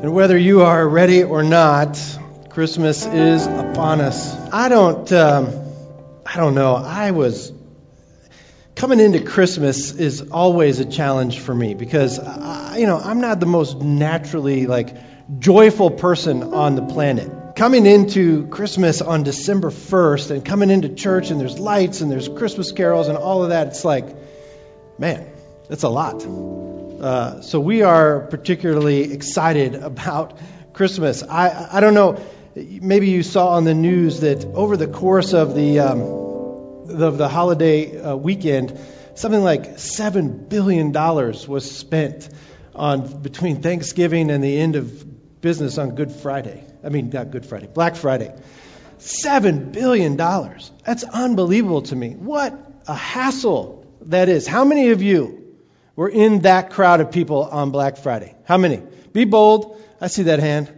And whether you are ready or not, Christmas is upon us. I don't, um, I don't know. I was coming into Christmas is always a challenge for me because, I, you know, I'm not the most naturally like joyful person on the planet. Coming into Christmas on December 1st and coming into church and there's lights and there's Christmas carols and all of that, it's like, man, that's a lot. Uh, so we are particularly excited about Christmas. I, I don't know, maybe you saw on the news that over the course of the, um, of the holiday uh, weekend, something like $7 billion was spent on between Thanksgiving and the end of business on Good Friday. I mean, not Good Friday, Black Friday. $7 billion. That's unbelievable to me. What a hassle that is. How many of you we're in that crowd of people on Black Friday. How many? Be bold. I see that hand.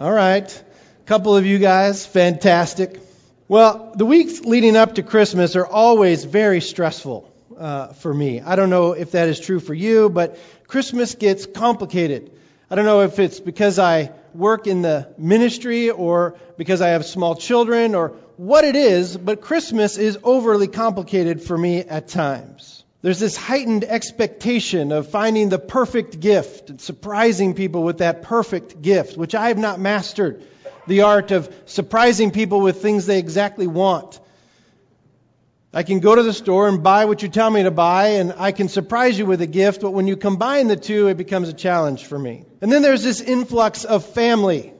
All right. A couple of you guys. Fantastic. Well, the weeks leading up to Christmas are always very stressful uh, for me. I don't know if that is true for you, but Christmas gets complicated. I don't know if it's because I work in the ministry or because I have small children or what it is, but Christmas is overly complicated for me at times. There's this heightened expectation of finding the perfect gift and surprising people with that perfect gift, which I have not mastered the art of surprising people with things they exactly want. I can go to the store and buy what you tell me to buy, and I can surprise you with a gift, but when you combine the two, it becomes a challenge for me. And then there's this influx of family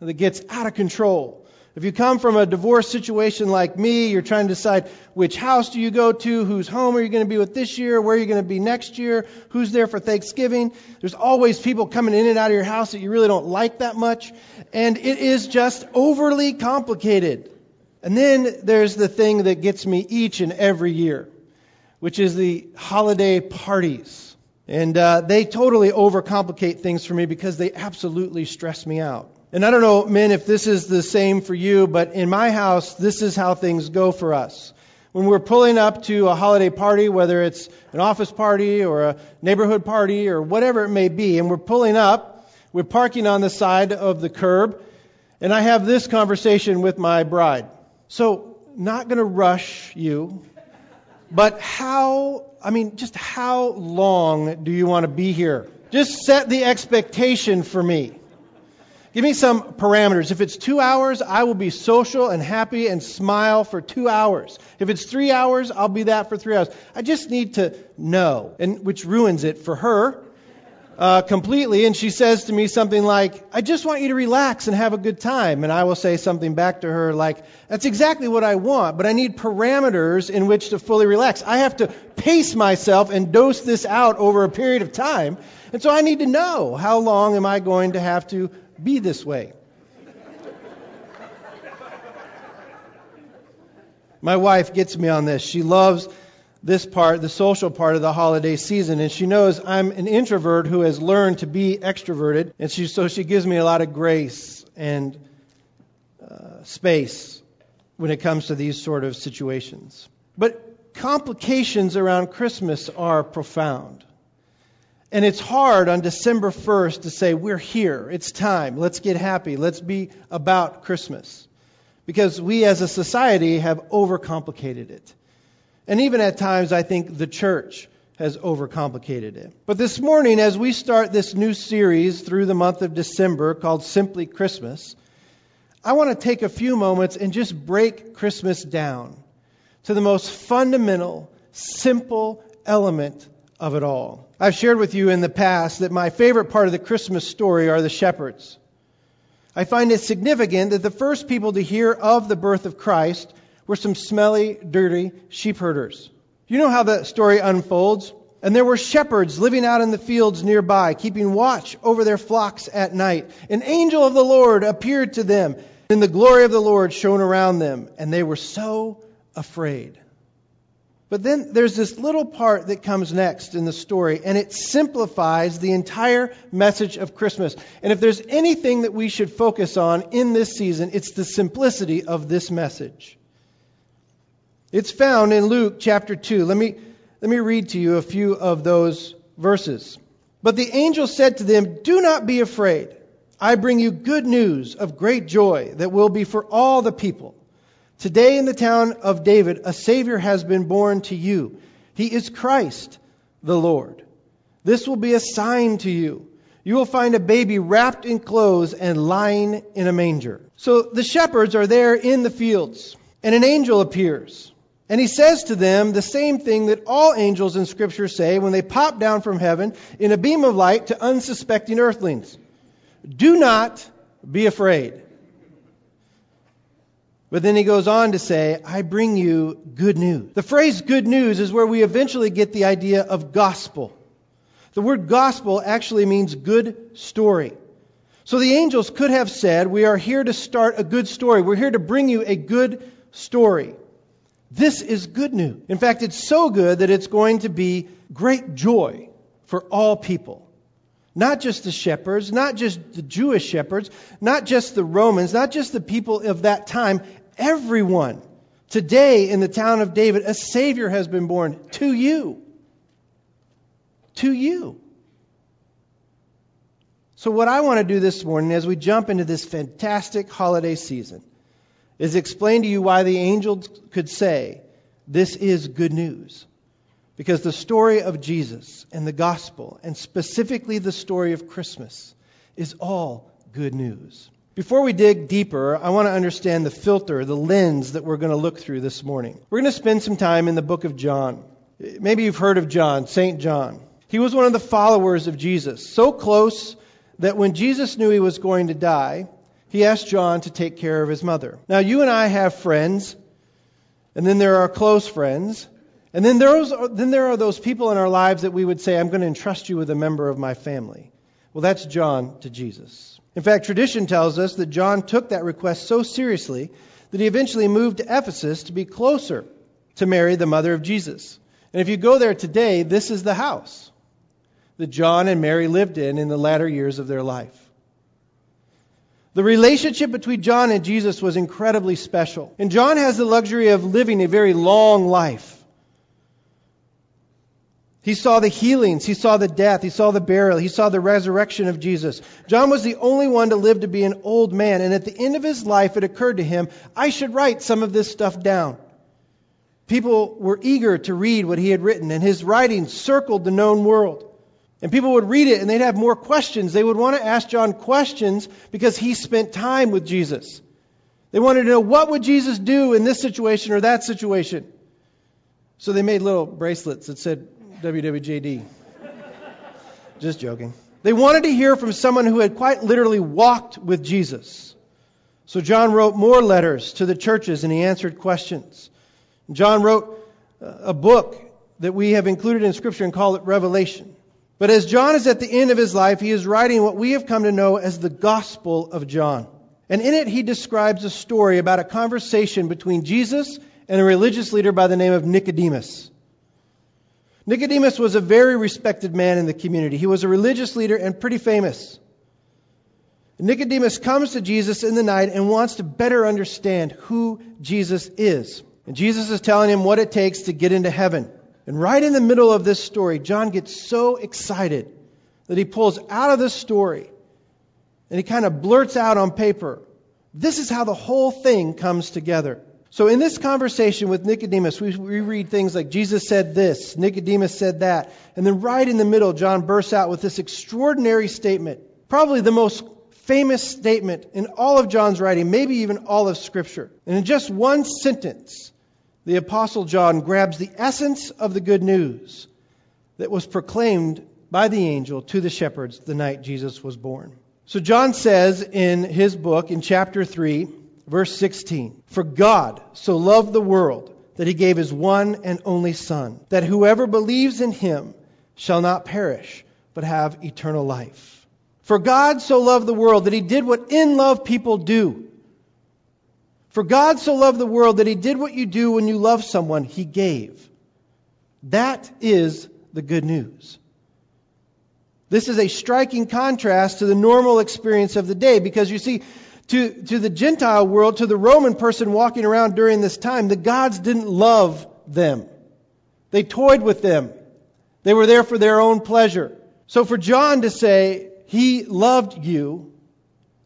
that gets out of control. If you come from a divorce situation like me, you're trying to decide which house do you go to, whose home are you going to be with this year, where are you going to be next year, who's there for Thanksgiving. There's always people coming in and out of your house that you really don't like that much. And it is just overly complicated. And then there's the thing that gets me each and every year, which is the holiday parties. And uh, they totally overcomplicate things for me because they absolutely stress me out. And I don't know, men, if this is the same for you, but in my house, this is how things go for us. When we're pulling up to a holiday party, whether it's an office party or a neighborhood party or whatever it may be, and we're pulling up, we're parking on the side of the curb, and I have this conversation with my bride. So, not going to rush you, but how, I mean, just how long do you want to be here? Just set the expectation for me. Give me some parameters. If it's two hours, I will be social and happy and smile for two hours. If it's three hours, I'll be that for three hours. I just need to know, and which ruins it for her uh, completely. And she says to me something like, "I just want you to relax and have a good time." And I will say something back to her like, "That's exactly what I want, but I need parameters in which to fully relax. I have to pace myself and dose this out over a period of time." And so I need to know how long am I going to have to be this way. My wife gets me on this. She loves this part, the social part of the holiday season, and she knows I'm an introvert who has learned to be extroverted, and she, so she gives me a lot of grace and uh, space when it comes to these sort of situations. But complications around Christmas are profound. And it's hard on December 1st to say, we're here. It's time. Let's get happy. Let's be about Christmas. Because we as a society have overcomplicated it. And even at times, I think the church has overcomplicated it. But this morning, as we start this new series through the month of December called Simply Christmas, I want to take a few moments and just break Christmas down to the most fundamental, simple element of it all. I've shared with you in the past that my favorite part of the Christmas story are the shepherds. I find it significant that the first people to hear of the birth of Christ were some smelly, dirty sheep herders. You know how the story unfolds? And there were shepherds living out in the fields nearby, keeping watch over their flocks at night. An angel of the Lord appeared to them, and the glory of the Lord shone around them, and they were so afraid. But then there's this little part that comes next in the story, and it simplifies the entire message of Christmas. And if there's anything that we should focus on in this season, it's the simplicity of this message. It's found in Luke chapter 2. Let me, let me read to you a few of those verses. But the angel said to them, Do not be afraid. I bring you good news of great joy that will be for all the people. Today in the town of David, a Savior has been born to you. He is Christ the Lord. This will be a sign to you. You will find a baby wrapped in clothes and lying in a manger. So the shepherds are there in the fields, and an angel appears. And he says to them the same thing that all angels in Scripture say when they pop down from heaven in a beam of light to unsuspecting earthlings Do not be afraid. But then he goes on to say, I bring you good news. The phrase good news is where we eventually get the idea of gospel. The word gospel actually means good story. So the angels could have said, We are here to start a good story. We're here to bring you a good story. This is good news. In fact, it's so good that it's going to be great joy for all people. Not just the shepherds, not just the Jewish shepherds, not just the Romans, not just the people of that time, everyone. Today in the town of David, a Savior has been born to you. To you. So, what I want to do this morning as we jump into this fantastic holiday season is explain to you why the angels could say, This is good news. Because the story of Jesus and the gospel, and specifically the story of Christmas, is all good news. Before we dig deeper, I want to understand the filter, the lens that we're going to look through this morning. We're going to spend some time in the book of John. Maybe you've heard of John, St. John. He was one of the followers of Jesus, so close that when Jesus knew he was going to die, he asked John to take care of his mother. Now, you and I have friends, and then there are close friends, and then, then there are those people in our lives that we would say, I'm going to entrust you with a member of my family. Well, that's John to Jesus. In fact, tradition tells us that John took that request so seriously that he eventually moved to Ephesus to be closer to Mary, the mother of Jesus. And if you go there today, this is the house that John and Mary lived in in the latter years of their life. The relationship between John and Jesus was incredibly special. And John has the luxury of living a very long life. He saw the healings, he saw the death, he saw the burial, he saw the resurrection of Jesus. John was the only one to live to be an old man, and at the end of his life, it occurred to him, I should write some of this stuff down. People were eager to read what he had written, and his writings circled the known world. And people would read it and they'd have more questions. They would want to ask John questions because he spent time with Jesus. They wanted to know what would Jesus do in this situation or that situation. So they made little bracelets that said WWJD. Just joking. They wanted to hear from someone who had quite literally walked with Jesus. So John wrote more letters to the churches and he answered questions. John wrote uh, a book that we have included in Scripture and call it Revelation. But as John is at the end of his life, he is writing what we have come to know as the Gospel of John. And in it, he describes a story about a conversation between Jesus and a religious leader by the name of Nicodemus. Nicodemus was a very respected man in the community. He was a religious leader and pretty famous. Nicodemus comes to Jesus in the night and wants to better understand who Jesus is. And Jesus is telling him what it takes to get into heaven. And right in the middle of this story, John gets so excited that he pulls out of the story and he kind of blurts out on paper, this is how the whole thing comes together. So in this conversation with Nicodemus, we, we read things like Jesus said this, Nicodemus said that, and then right in the middle, John bursts out with this extraordinary statement, probably the most famous statement in all of John's writing, maybe even all of Scripture. And in just one sentence, the Apostle John grabs the essence of the good news that was proclaimed by the angel to the shepherds the night Jesus was born. So John says in his book, in chapter 3, verse 16, For God so loved the world that he gave his one and only Son, that whoever believes in him shall not perish, but have eternal life. For God so loved the world that he did what in love people do. For God so loved the world that he did what you do when you love someone, he gave. That is the good news. This is a striking contrast to the normal experience of the day because you see, to, to the Gentile world, to the Roman person walking around during this time, the gods didn't love them. They toyed with them. They were there for their own pleasure. So for John to say, he loved you,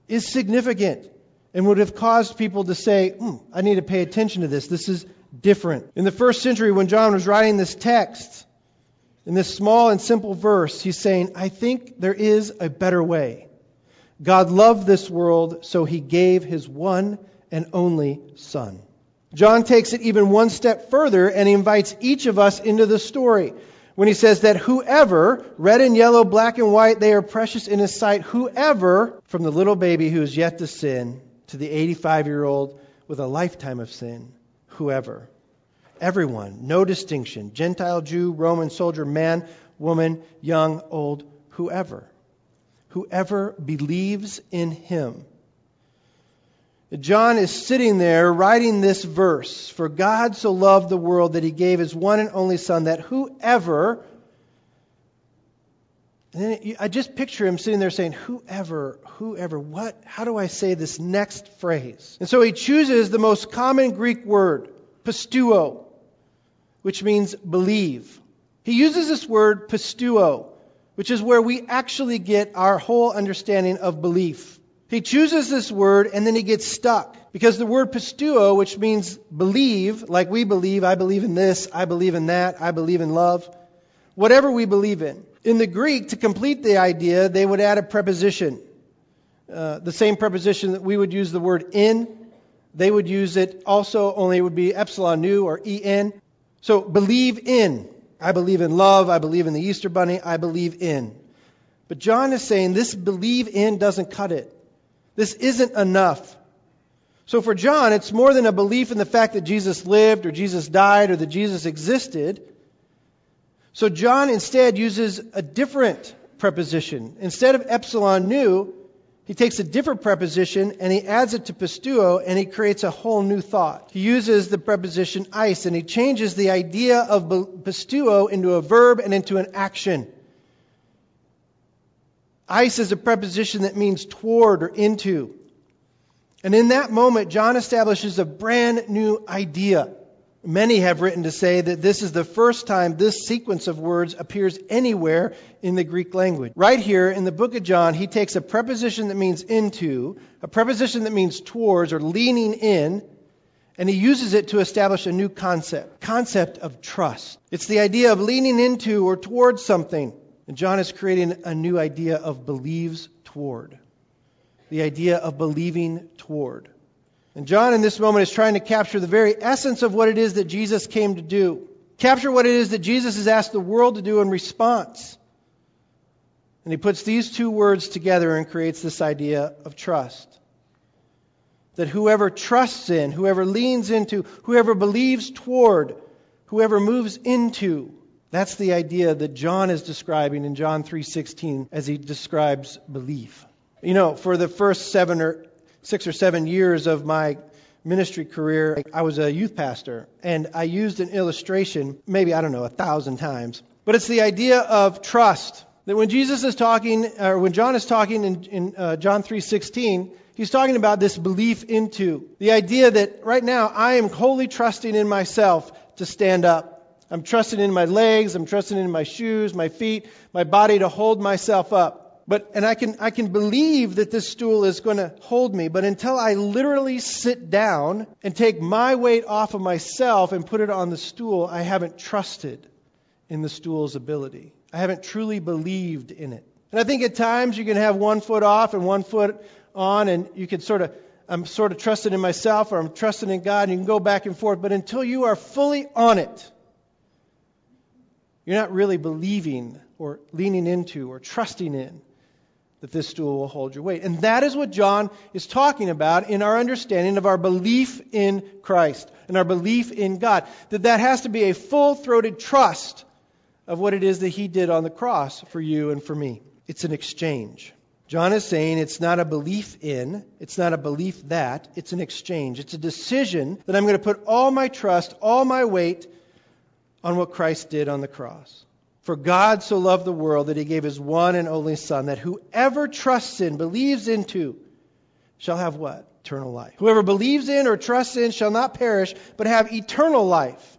is significant and would have caused people to say, hmm, I need to pay attention to this. This is different. In the first century, when John was writing this text, in this small and simple verse, he's saying, I think there is a better way. God loved this world, so he gave his one and only Son. John takes it even one step further and he invites each of us into the story when he says that whoever, red and yellow, black and white, they are precious in his sight, whoever, from the little baby who is yet to sin to the 85 year old with a lifetime of sin, whoever. Everyone, no distinction Gentile, Jew, Roman, soldier, man, woman, young, old, whoever. Whoever believes in him. John is sitting there writing this verse For God so loved the world that he gave his one and only Son, that whoever. I just picture him sitting there saying, Whoever, whoever, what? How do I say this next phrase? And so he chooses the most common Greek word, pisteuo, which means believe. He uses this word pisteuo, which is where we actually get our whole understanding of belief. He chooses this word and then he gets stuck. Because the word pisteuo, which means believe, like we believe, I believe in this, I believe in that, I believe in love, whatever we believe in. In the Greek, to complete the idea, they would add a preposition. Uh, the same preposition that we would use the word in, they would use it also, only it would be epsilon nu or en. So believe in. I believe in love. I believe in the Easter Bunny. I believe in. But John is saying this believe in doesn't cut it. This isn't enough. So for John, it's more than a belief in the fact that Jesus lived or Jesus died or that Jesus existed. So John instead uses a different preposition. Instead of epsilon nu, he takes a different preposition and he adds it to pisteuo and he creates a whole new thought. He uses the preposition eis and he changes the idea of pisteuo into a verb and into an action. Eis is a preposition that means toward or into. And in that moment, John establishes a brand new idea. Many have written to say that this is the first time this sequence of words appears anywhere in the Greek language. Right here in the book of John, he takes a preposition that means into, a preposition that means towards or leaning in, and he uses it to establish a new concept, concept of trust. It's the idea of leaning into or towards something. And John is creating a new idea of believes toward. The idea of believing toward. And John, in this moment, is trying to capture the very essence of what it is that Jesus came to do. Capture what it is that Jesus has asked the world to do in response. And he puts these two words together and creates this idea of trust. That whoever trusts in, whoever leans into, whoever believes toward, whoever moves into, that's the idea that John is describing in John 3:16 as he describes belief. You know, for the first 7 or 6 or 7 years of my ministry career, I was a youth pastor and I used an illustration maybe I don't know a thousand times. But it's the idea of trust. That when Jesus is talking or when John is talking in, in uh, John 3:16, he's talking about this belief into the idea that right now I am wholly trusting in myself to stand up. I'm trusting in my legs, I'm trusting in my shoes, my feet, my body to hold myself up. But and I can I can believe that this stool is going to hold me, but until I literally sit down and take my weight off of myself and put it on the stool, I haven't trusted in the stool's ability. I haven't truly believed in it. And I think at times you can have one foot off and one foot on, and you can sort of, I'm sort of trusting in myself or I'm trusting in God, and you can go back and forth. But until you are fully on it, you're not really believing or leaning into or trusting in that this stool will hold your weight. And that is what John is talking about in our understanding of our belief in Christ and our belief in God. That that has to be a full-throated trust of what it is that he did on the cross for you and for me. It's an exchange. John is saying it's not a belief in, it's not a belief that, it's an exchange. It's a decision that I'm going to put all my trust, all my weight on what Christ did on the cross. For God so loved the world that he gave his one and only Son, that whoever trusts in, believes into, shall have what? Eternal life. Whoever believes in or trusts in shall not perish, but have eternal life.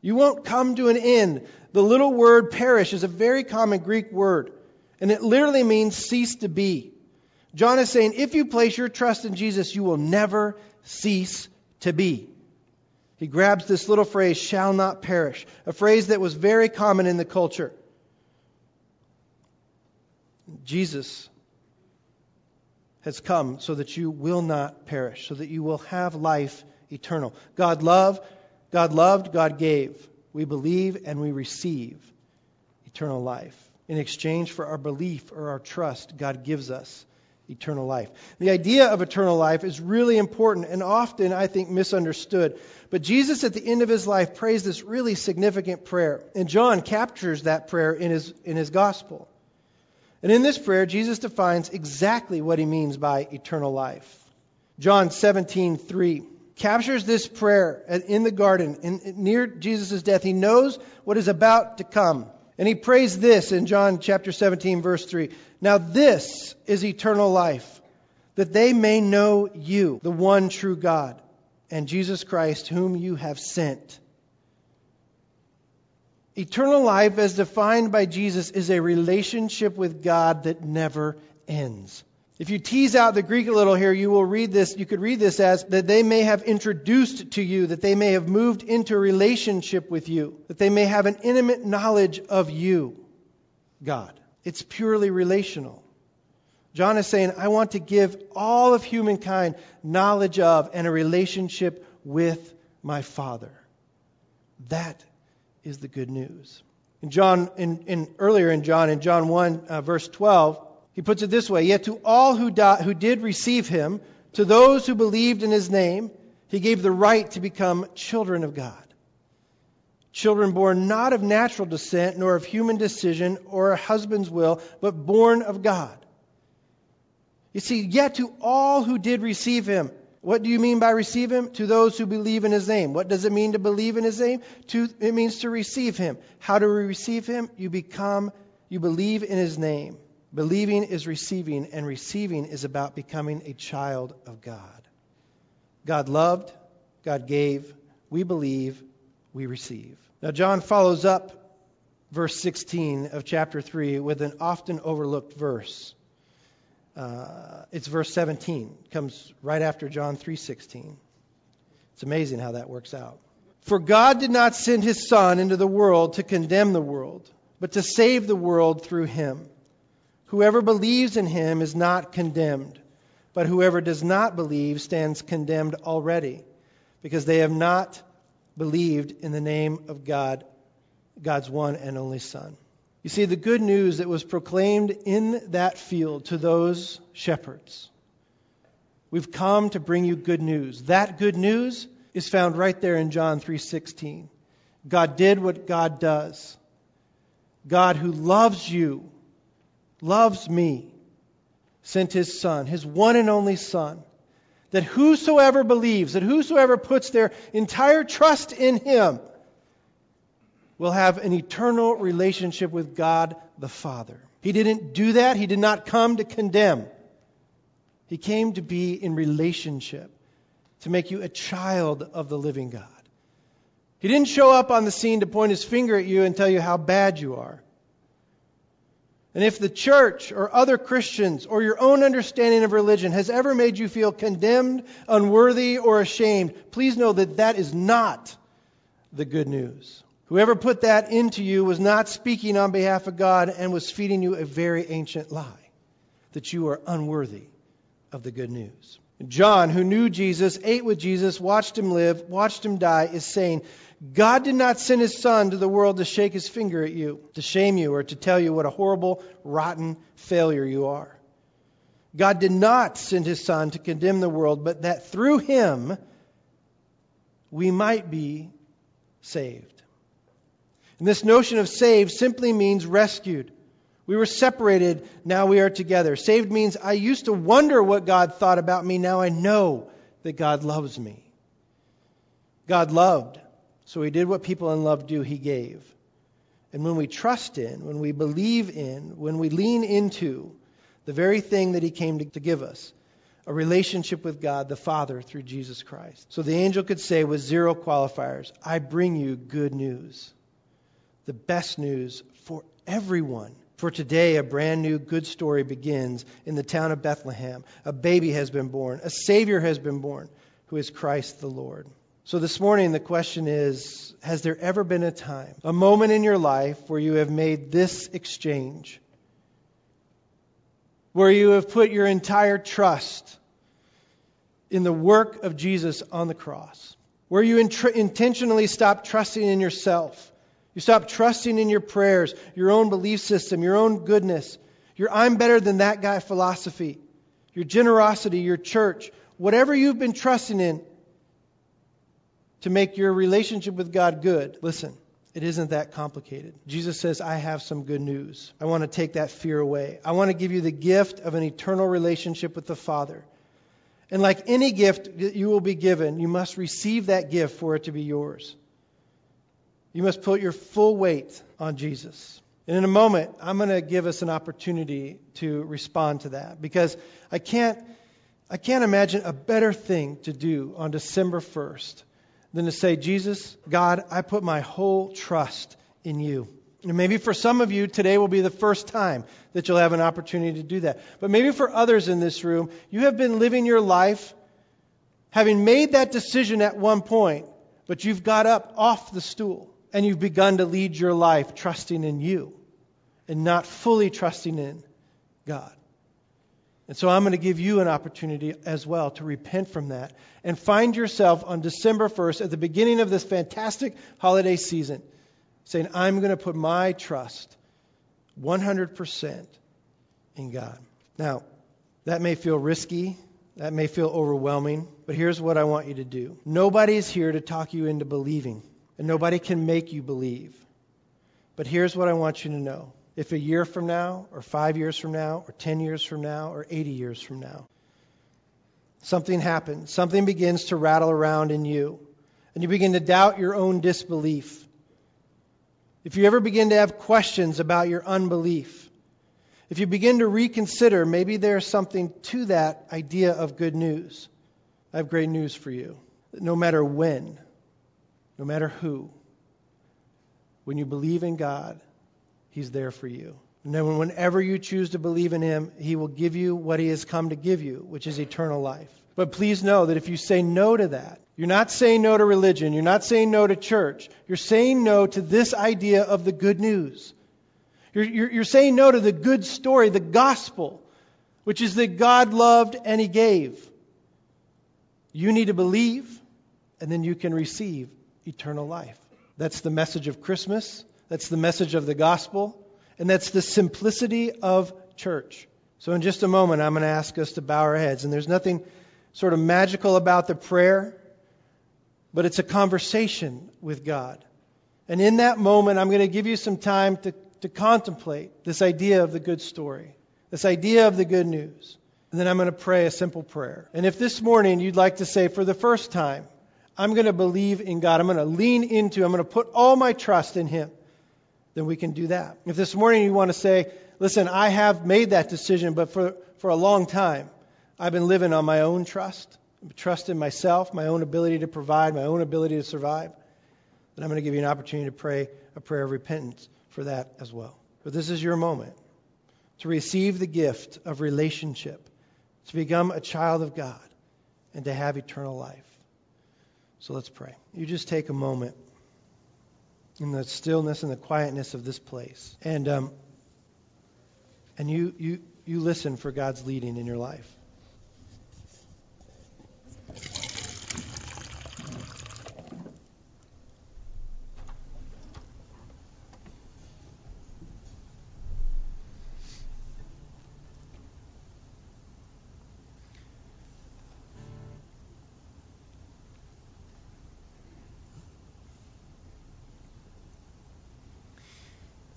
You won't come to an end. The little word perish is a very common Greek word, and it literally means cease to be. John is saying, if you place your trust in Jesus, you will never cease to be. He grabs this little phrase, shall not perish, a phrase that was very common in the culture. Jesus has come so that you will not perish, so that you will have life eternal. God loved, God loved, God gave. We believe and we receive eternal life. In exchange for our belief or our trust, God gives us eternal life. The idea of eternal life is really important and often, I think, misunderstood. But Jesus, at the end of his life, prays this really significant prayer. And John captures that prayer in his, in his gospel. And in this prayer, Jesus defines exactly what he means by eternal life. John 17, 3 captures this prayer in the garden in, near Jesus' death. He knows what is about to come. And he prays this in John chapter 17, verse 3. Now, this is eternal life, that they may know you, the one true God, and Jesus Christ, whom you have sent. Eternal life, as defined by Jesus, is a relationship with God that never ends. If you tease out the Greek a little here, you will read this, you could read this as that they may have introduced to you, that they may have moved into relationship with you, that they may have an intimate knowledge of you, God. It's purely relational. John is saying, I want to give all of humankind knowledge of and a relationship with my Father. That is the good news. In John, in, in earlier in John, in John 1, uh, verse 12, he puts it this way Yet to all who, who did receive him, to those who believed in his name, he gave the right to become children of God. Children born not of natural descent, nor of human decision or a husband's will, but born of God. You see, yet to all who did receive him. What do you mean by receive him? To those who believe in his name. What does it mean to believe in his name? To, it means to receive him. How do we receive him? You become, you believe in his name. Believing is receiving, and receiving is about becoming a child of God. God loved, God gave, we believe, we receive. Now, John follows up verse 16 of chapter 3 with an often overlooked verse. Uh, it's verse 17. Comes right after John 3:16. It's amazing how that works out. For God did not send his son into the world to condemn the world, but to save the world through him. Whoever believes in him is not condemned, but whoever does not believe stands condemned already, because they have not believed in the name of God, God's one and only Son. You see, the good news that was proclaimed in that field to those shepherds. We've come to bring you good news. That good news is found right there in John 3:16. God did what God does. God who loves you loves me, sent his Son, his one and only Son, that whosoever believes, that whosoever puts their entire trust in him, will have an eternal relationship with God the Father. He didn't do that. He did not come to condemn. He came to be in relationship, to make you a child of the living God. He didn't show up on the scene to point his finger at you and tell you how bad you are. And if the church or other Christians or your own understanding of religion has ever made you feel condemned, unworthy, or ashamed, please know that that is not the good news. Whoever put that into you was not speaking on behalf of God and was feeding you a very ancient lie that you are unworthy of the good news. John, who knew Jesus, ate with Jesus, watched him live, watched him die, is saying, God did not send his son to the world to shake his finger at you, to shame you, or to tell you what a horrible, rotten failure you are. God did not send his son to condemn the world, but that through him we might be saved. And this notion of saved simply means rescued. We were separated, now we are together. Saved means I used to wonder what God thought about me, now I know that God loves me. God loved. So he did what people in love do, he gave. And when we trust in, when we believe in, when we lean into the very thing that he came to, to give us, a relationship with God the Father through Jesus Christ. So the angel could say with zero qualifiers, I bring you good news. The best news for everyone For today, a brand new good story begins in the town of Bethlehem. A baby has been born, a Savior has been born, who is Christ the Lord. So this morning, the question is Has there ever been a time, a moment in your life where you have made this exchange? Where you have put your entire trust in the work of Jesus on the cross? Where you int- intentionally stop trusting in yourself? You stop trusting in your prayers, your own belief system, your own goodness, your I'm better than that guy philosophy, your generosity, your church, whatever you've been trusting in to make your relationship with God good. Listen, it isn't that complicated. Jesus says, I have some good news. I want to take that fear away. I want to give you the gift of an eternal relationship with the Father. And like any gift that you will be given, you must receive that gift for it to be yours. You must put your full weight on Jesus. And in a moment, I'm going to give us an opportunity to respond to that because I can't, I can't imagine a better thing to do on December 1st than to say, Jesus, God, I put my whole trust in you. And maybe for some of you, today will be the first time that you'll have an opportunity to do that. But maybe for others in this room, you have been living your life having made that decision at one point, but you've got up off the stool and you've begun to lead your life trusting in you and not fully trusting in God. And so I'm going to give you an opportunity as well to repent from that and find yourself on December 1st at the beginning of this fantastic holiday season saying, I'm going to put my trust 100% in God. Now, that may feel risky. That may feel overwhelming. But here's what I want you to do. Nobody is here to talk you into believing and nobody can make you believe. But here's what I want you to know. If a year from now, or five years from now, or 10 years from now, or 80 years from now, something happens, something begins to rattle around in you, and you begin to doubt your own disbelief. If you ever begin to have questions about your unbelief, if you begin to reconsider, maybe there's something to that idea of good news. I have great news for you. No matter when, no matter who, when you believe in God, He's there for you. And then whenever you choose to believe in Him, He will give you what He has come to give you, which is eternal life. But please know that if you say no to that, you're not saying no to religion, you're not saying no to church, you're saying no to this idea of the good news. You're, you're, you're saying no to the good story, the gospel, which is that God loved and He gave. You need to believe, and then you can receive eternal life. That's the message of Christmas. That's the message of the gospel. And that's the simplicity of church. So, in just a moment, I'm going to ask us to bow our heads. And there's nothing sort of magical about the prayer, but it's a conversation with God. And in that moment, I'm going to give you some time to, to contemplate this idea of the good story, this idea of the good news. And then I'm going to pray a simple prayer. And if this morning you'd like to say, for the first time, I'm going to believe in God. I'm going to lean into, I'm going to put all my trust in Him. Then we can do that. If this morning you want to say, listen, I have made that decision, but for, for a long time, I've been living on my own trust, trust in myself, my own ability to provide, my own ability to survive, then I'm going to give you an opportunity to pray a prayer of repentance for that as well. But this is your moment to receive the gift of relationship, to become a child of God, and to have eternal life. So let's pray. You just take a moment in the stillness and the quietness of this place, and um, and you you you listen for God's leading in your life.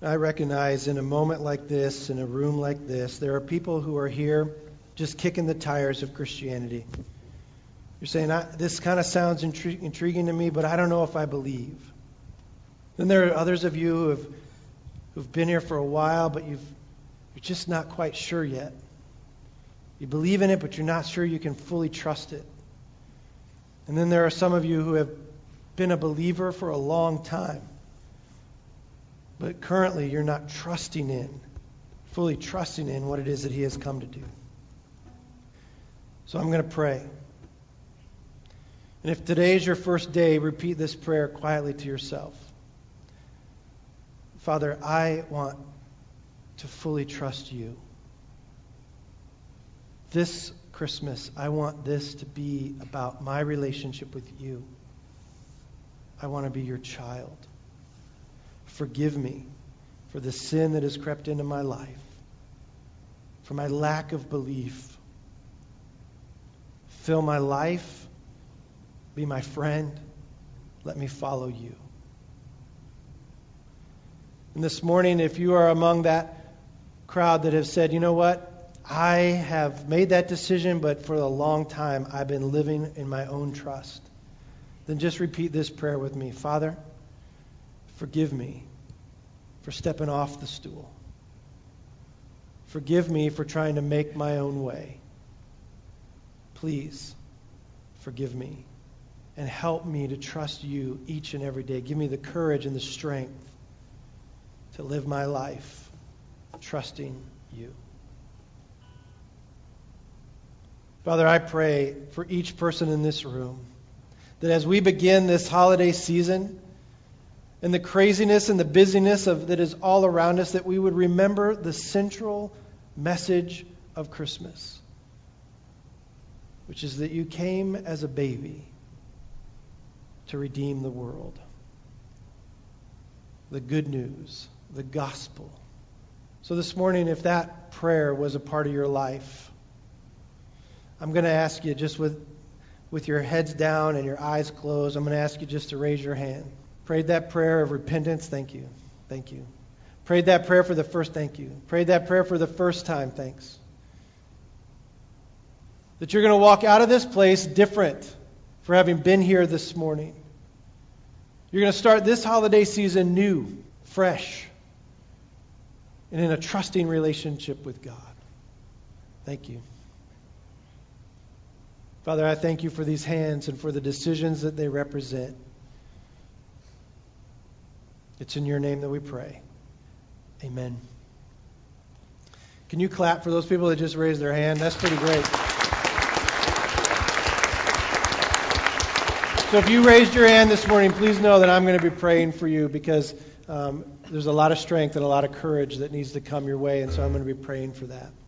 I recognize in a moment like this, in a room like this, there are people who are here just kicking the tires of Christianity. You're saying, this kind of sounds intri- intriguing to me, but I don't know if I believe. Then there are others of you who have who've been here for a while, but you've, you're just not quite sure yet. You believe in it, but you're not sure you can fully trust it. And then there are some of you who have been a believer for a long time but currently you're not trusting in fully trusting in what it is that He has come to do. So I'm going to pray. And if today is your first day, repeat this prayer quietly to yourself. Father, I want to fully trust you. This Christmas, I want this to be about my relationship with you. I want to be your child. Forgive me for the sin that has crept into my life, for my lack of belief. Fill my life, be my friend. Let me follow you. And this morning, if you are among that crowd that have said, you know what? I have made that decision, but for a long time I've been living in my own trust. Then just repeat this prayer with me Father, forgive me for stepping off the stool. Forgive me for trying to make my own way. Please forgive me and help me to trust you each and every day. Give me the courage and the strength to live my life trusting you. Father, I pray for each person in this room that as we begin this holiday season and the craziness and the busyness of that is all around us, that we would remember the central message of Christmas, which is that you came as a baby to redeem the world. The good news, the gospel. So this morning, if that prayer was a part of your life, I'm going to ask you just with, with your heads down and your eyes closed, I'm going to ask you just to raise your hand. Prayed that prayer of repentance, thank you. Thank you. Prayed that prayer for the first, thank you. Prayed that prayer for the first time, thanks. That you're going to walk out of this place different for having been here this morning. You're going to start this holiday season new, fresh, and in a trusting relationship with God. Thank you. Father, I thank you for these hands and for the decisions that they represent. It's in your name that we pray. Amen. Can you clap for those people that just raised their hand? That's pretty great. So if you raised your hand this morning, please know that I'm going to be praying for you because um, there's a lot of strength and a lot of courage that needs to come your way, and so I'm going to be praying for that.